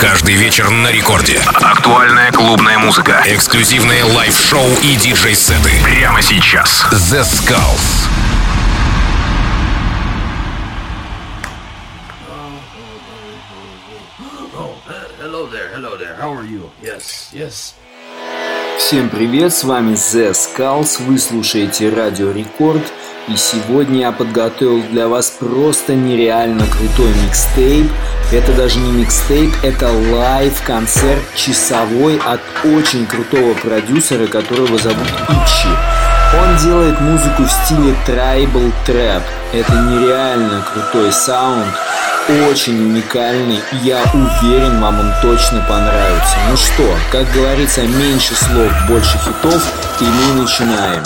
Каждый вечер на рекорде. Актуальная клубная музыка. Эксклюзивные лайв-шоу и диджей-сеты. Прямо сейчас. The Skulls. Всем привет, с вами The Skulls, вы слушаете Радио Рекорд, и сегодня я подготовил для вас просто нереально крутой микстейп. Это даже не микстейп, это лайв-концерт часовой от очень крутого продюсера, которого зовут Ичи. Он делает музыку в стиле tribal trap. Это нереально крутой саунд, очень уникальный, я уверен, вам он точно понравится. Ну что, как говорится, меньше слов, больше хитов, и мы начинаем.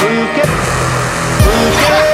Phuket, Phuket.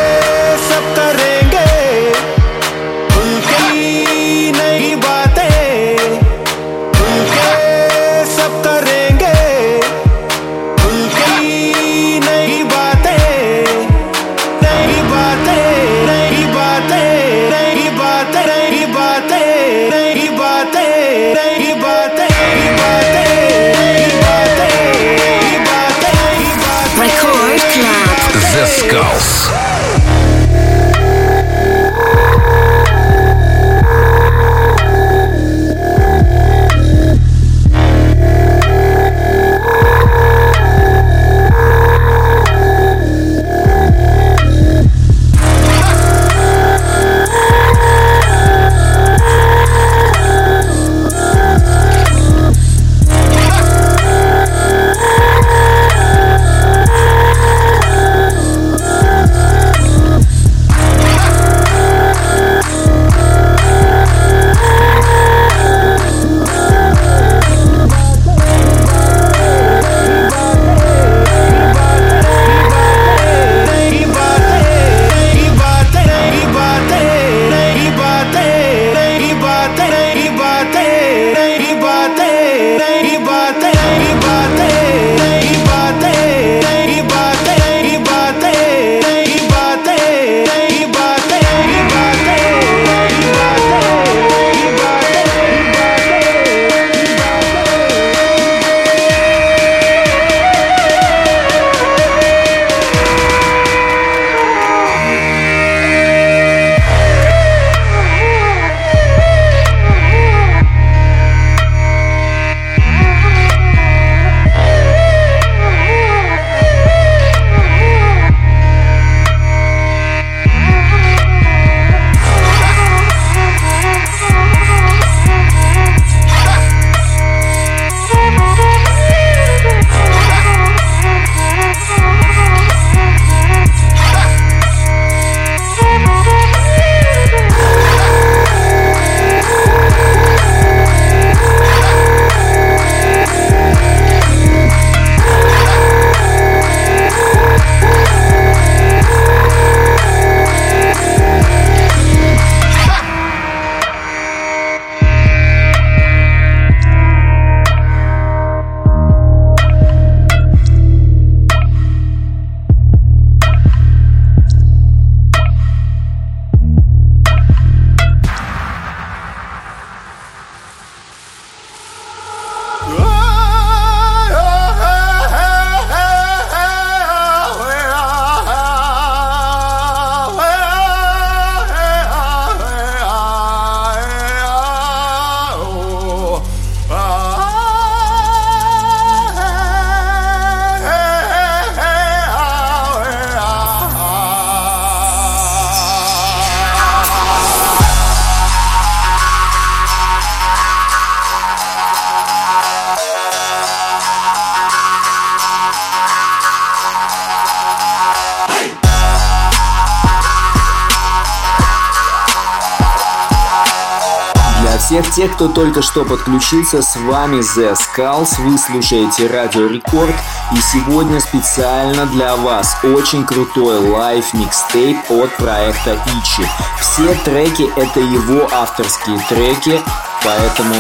Кто только что подключился, с вами Zeskullz, вы слушаете Радио Рекорд, и сегодня специально для вас очень крутой лайв микстейп от проекта Ичи. Все треки это его авторские треки, поэтому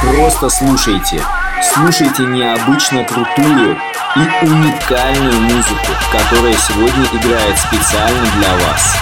просто слушайте. Слушайте необычно крутую и уникальную музыку, которая сегодня играет специально для вас.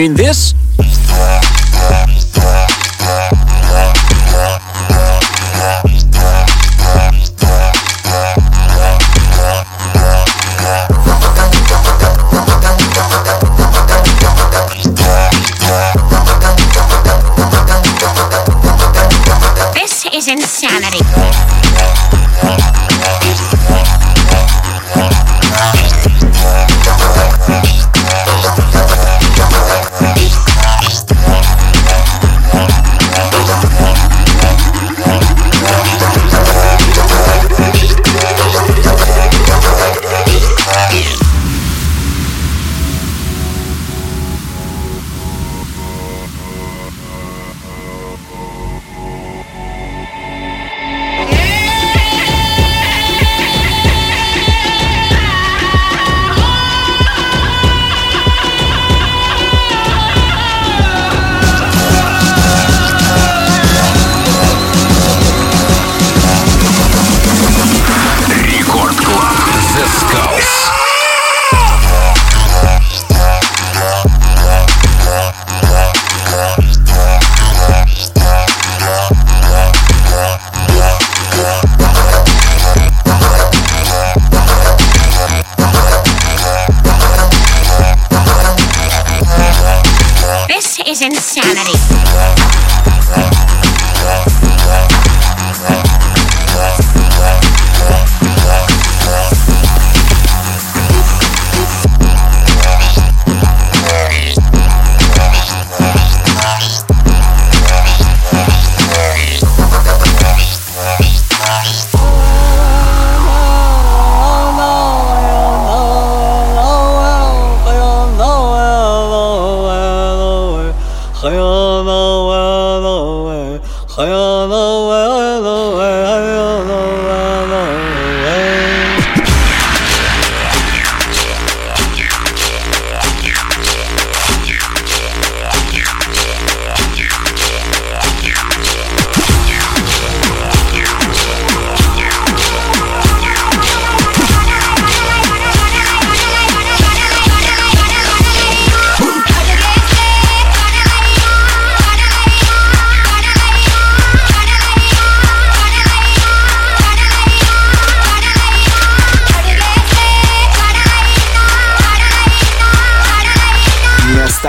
Mean this? This is insanity.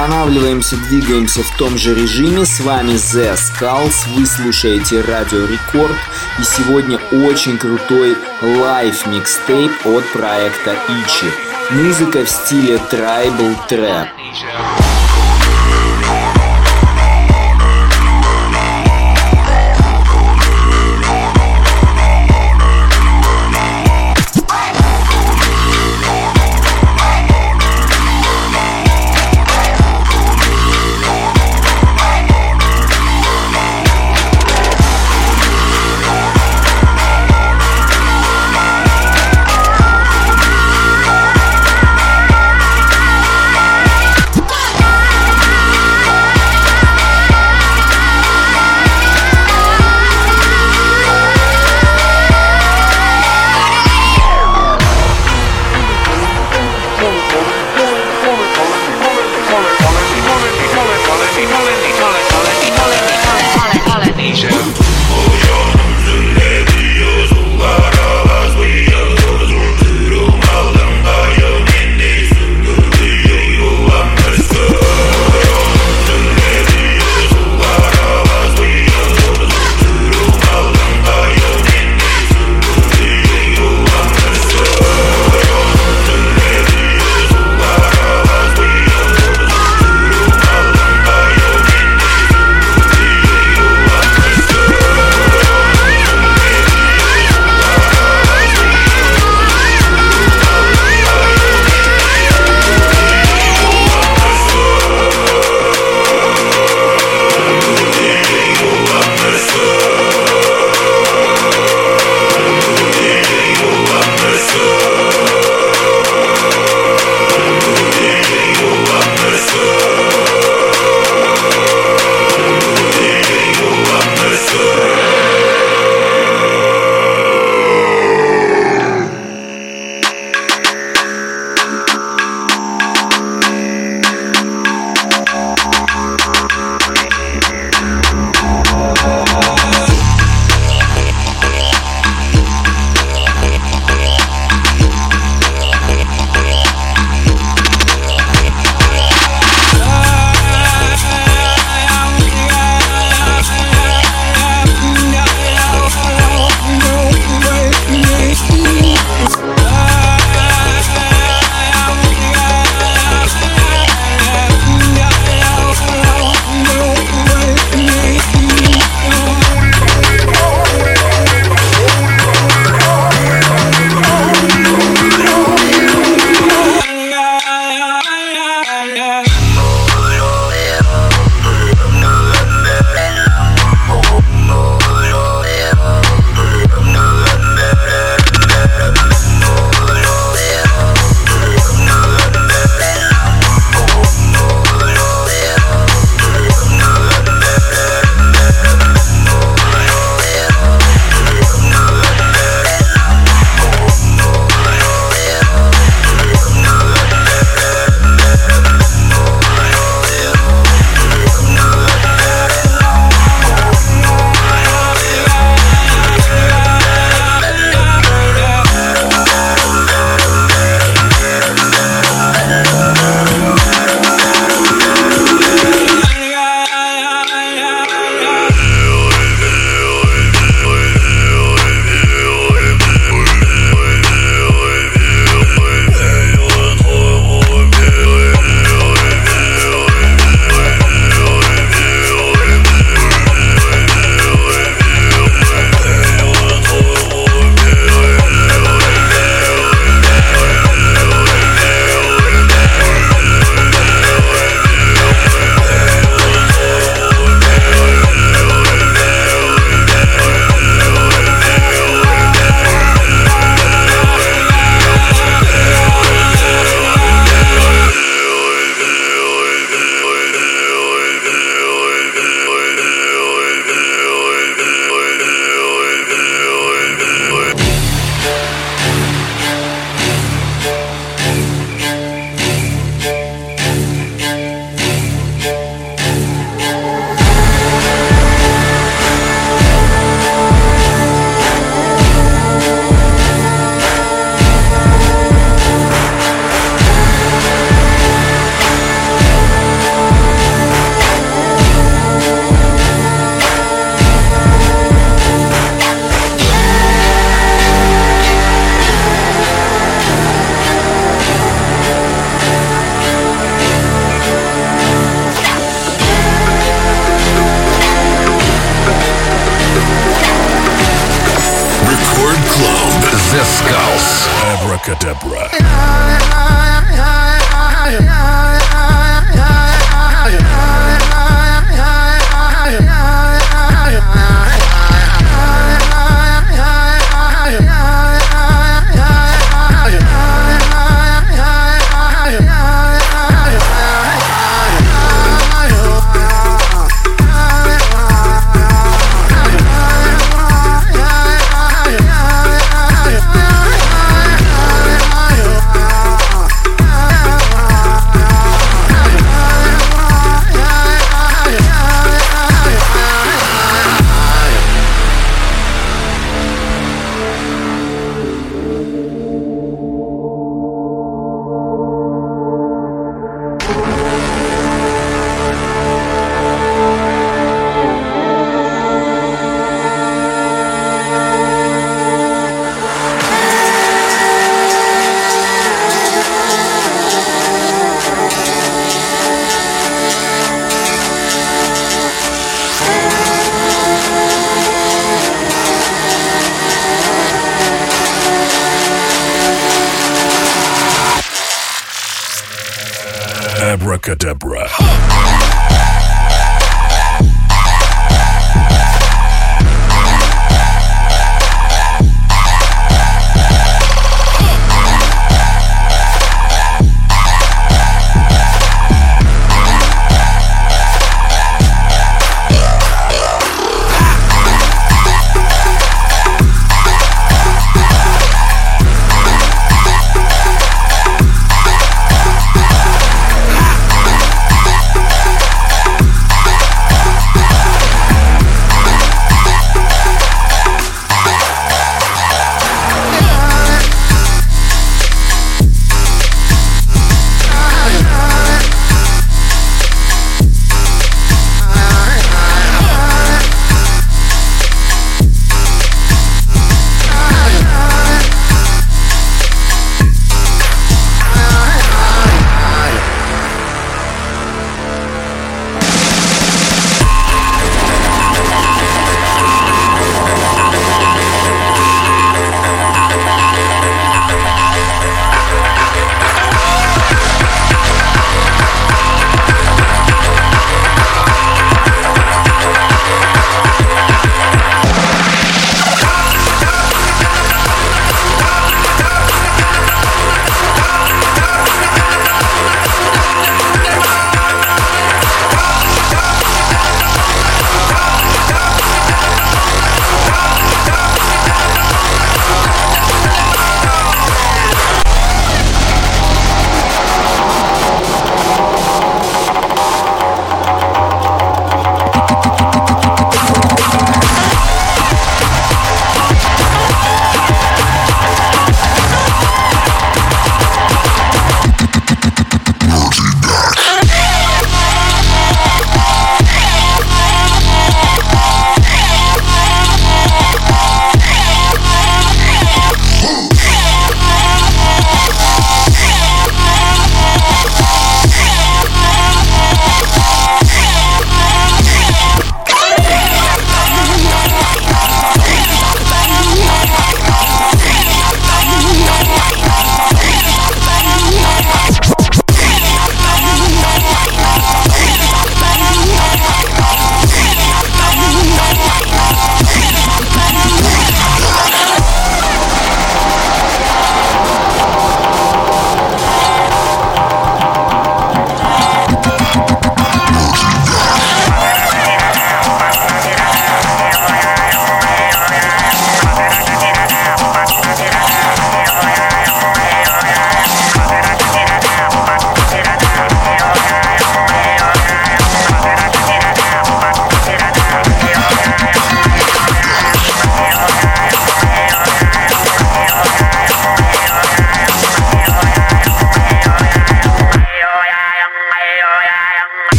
Останавливаемся, двигаемся в том же режиме. С вами Zeskullz, вы слушаете Радио Рекорд. И сегодня очень крутой лайв микстейп от проекта Ичи. Музыка в стиле Tribal Trap.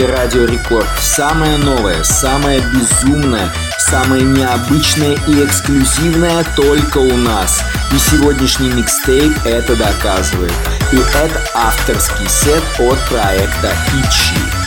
Слушаете Радио Рекорд. Самое новое, самое безумное, самое необычное и эксклюзивное только у нас. И сегодняшний микстейп это доказывает. И это авторский сет от проекта Ичи.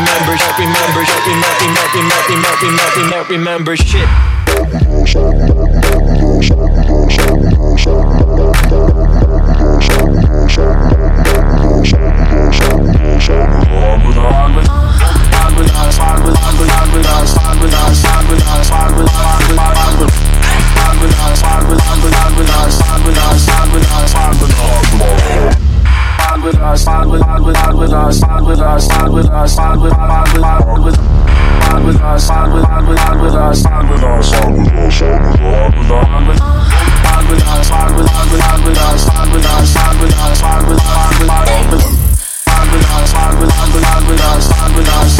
remember, don't remember, don't remember, remember, remember, remember, remember, remember shit. Fuck with us, fuck with us, fuck with us, fuck with us, fuck with us, fuck with us, fuck with us. with us, ride with ride with ride with us, ride with us, ride with us, ride with ride with ride with ride with us, ride with ride with ride with us, ride with us, ride with us, ride with us, ride with us. Ride with us, ride with us, ride with us, ride with us, ride with us, ride with us, ride with us, ride with us, ride with us, ride with us, ride with us.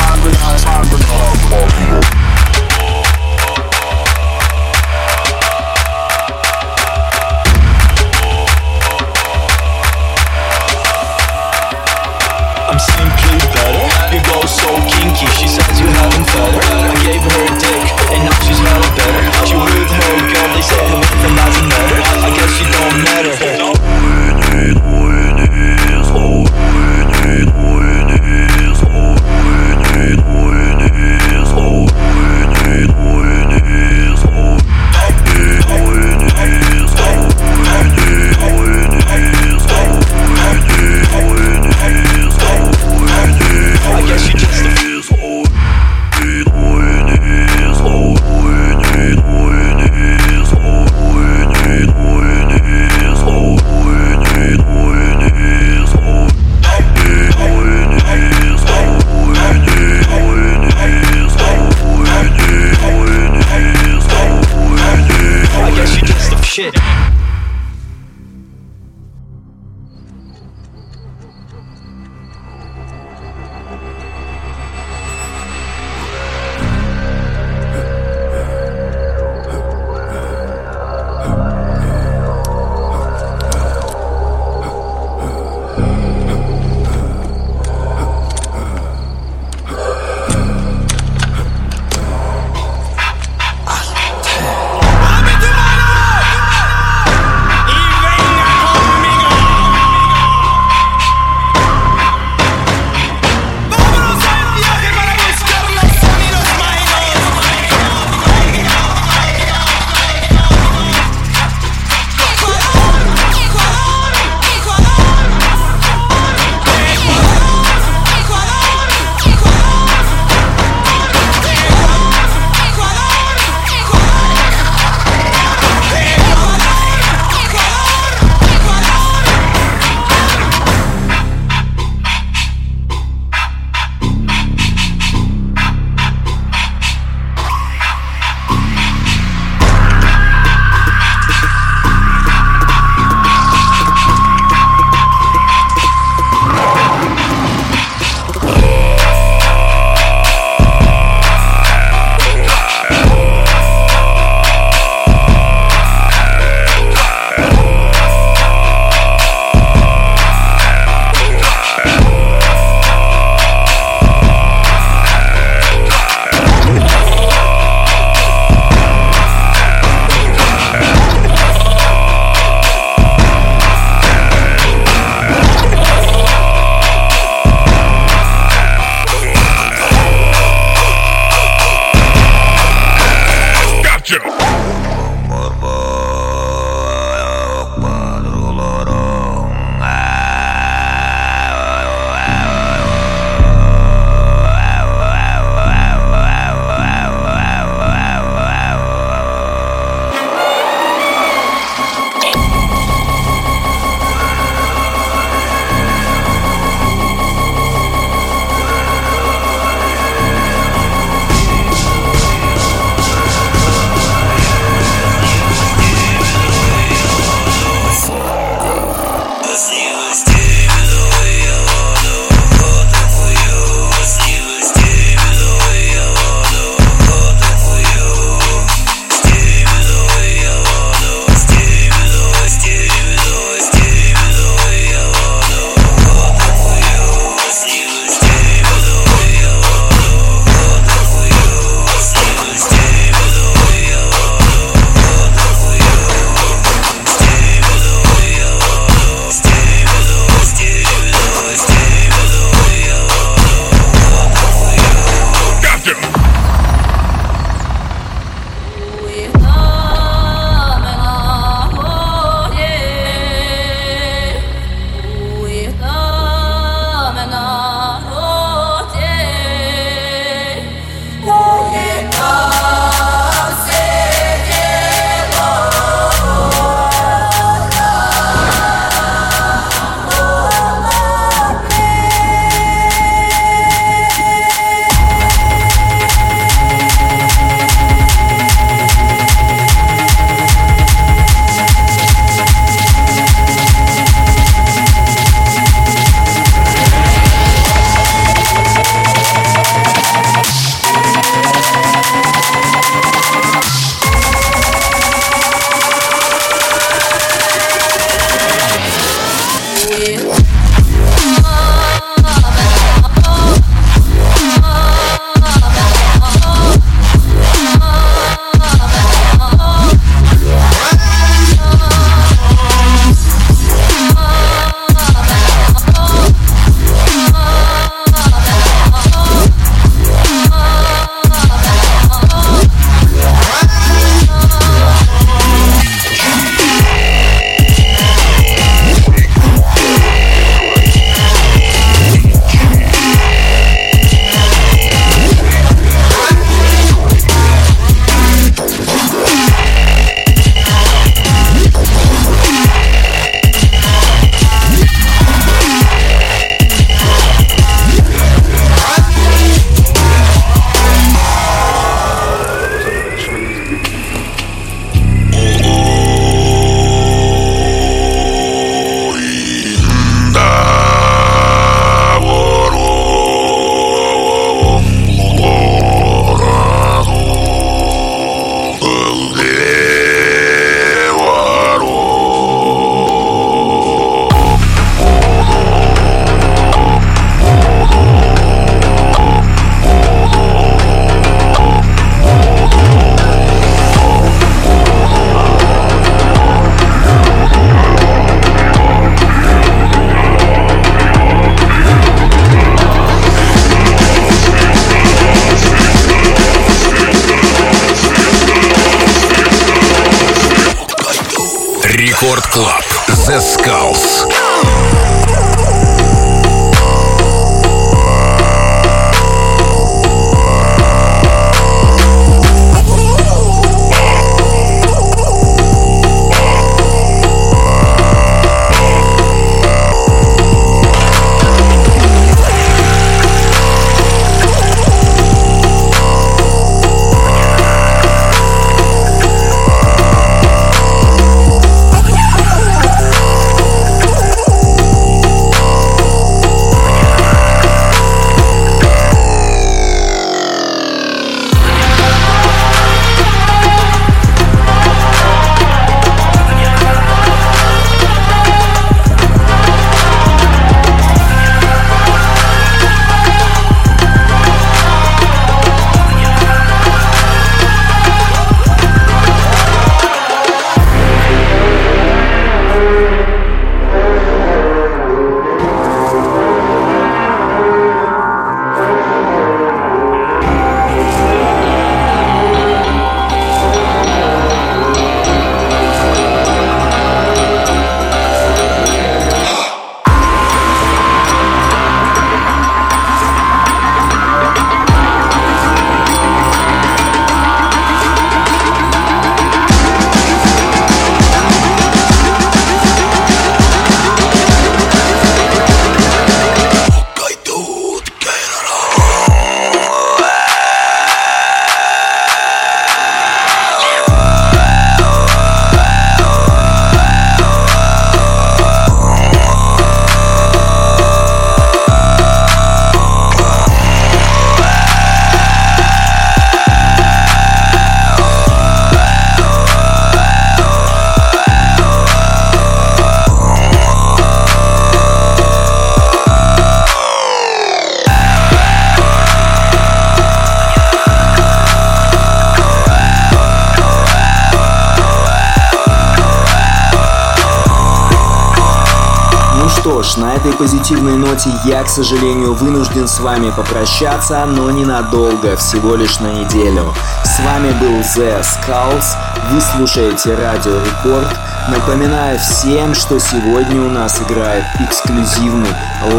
Позитивной ноте я, к сожалению, вынужден с вами попрощаться, но ненадолго, всего лишь на неделю. С вами был Zeskullz, вы слушаете Радио Рекорд. Напоминаю всем, что сегодня у нас играет эксклюзивный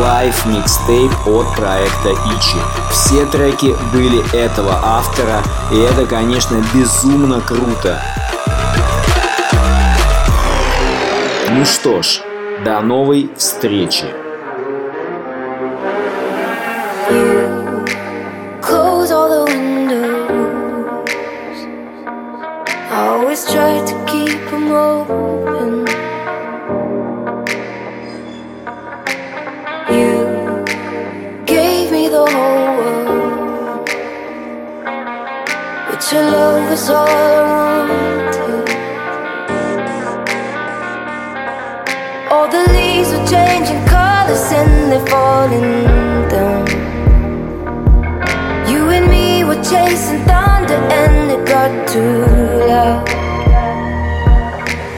лайв микстейп от проекта Ичи. Все треки были этого автора, и это, конечно, безумно круто. Ну что ж, до новой встречи! But your love was all I wanted. All the leaves were changing colors and they're falling down. You and me were chasing thunder and it got too loud.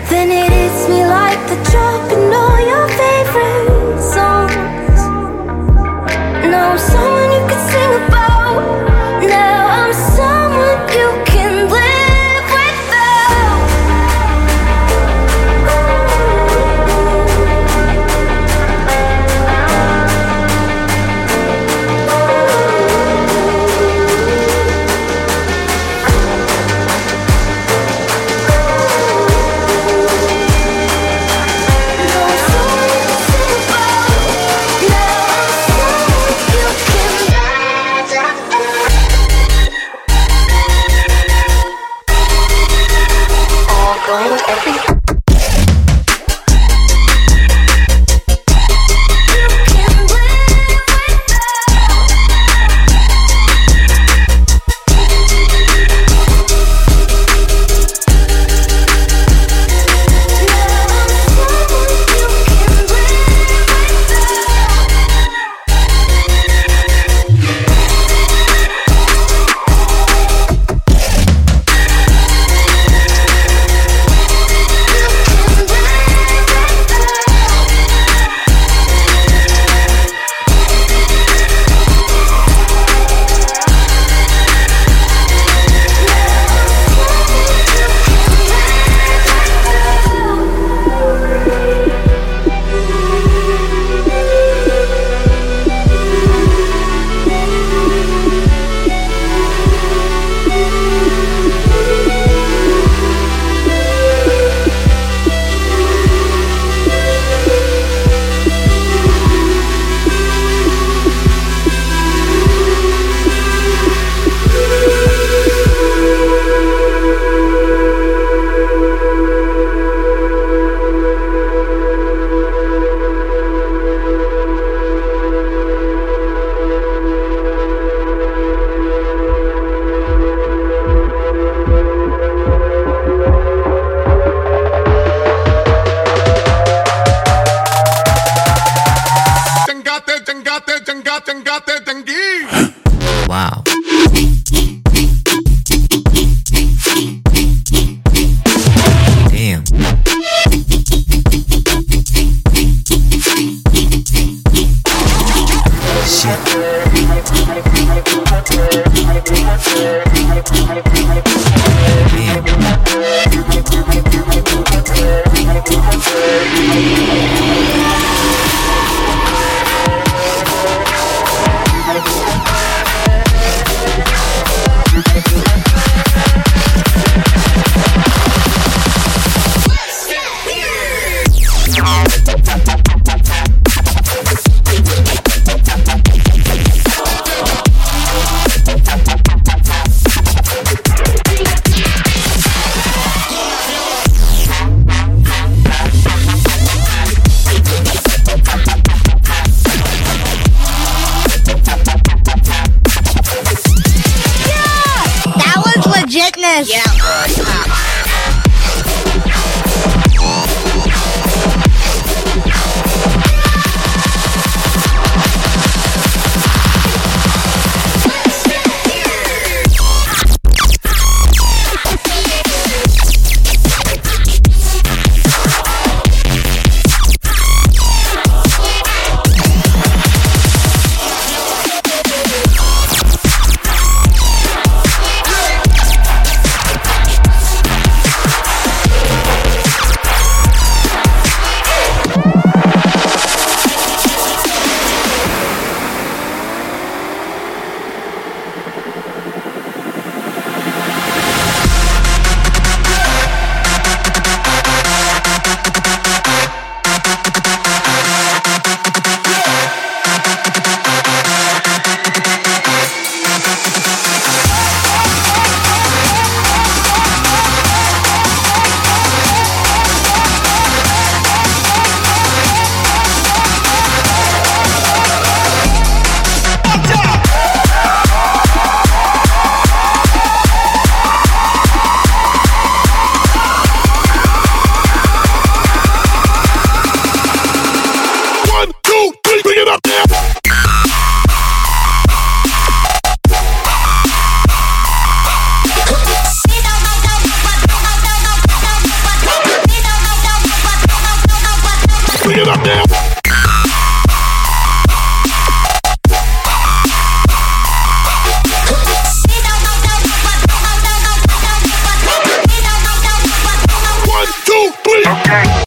Then it hits me like the drop in all your favorite songs. I'm legitness. Yeah.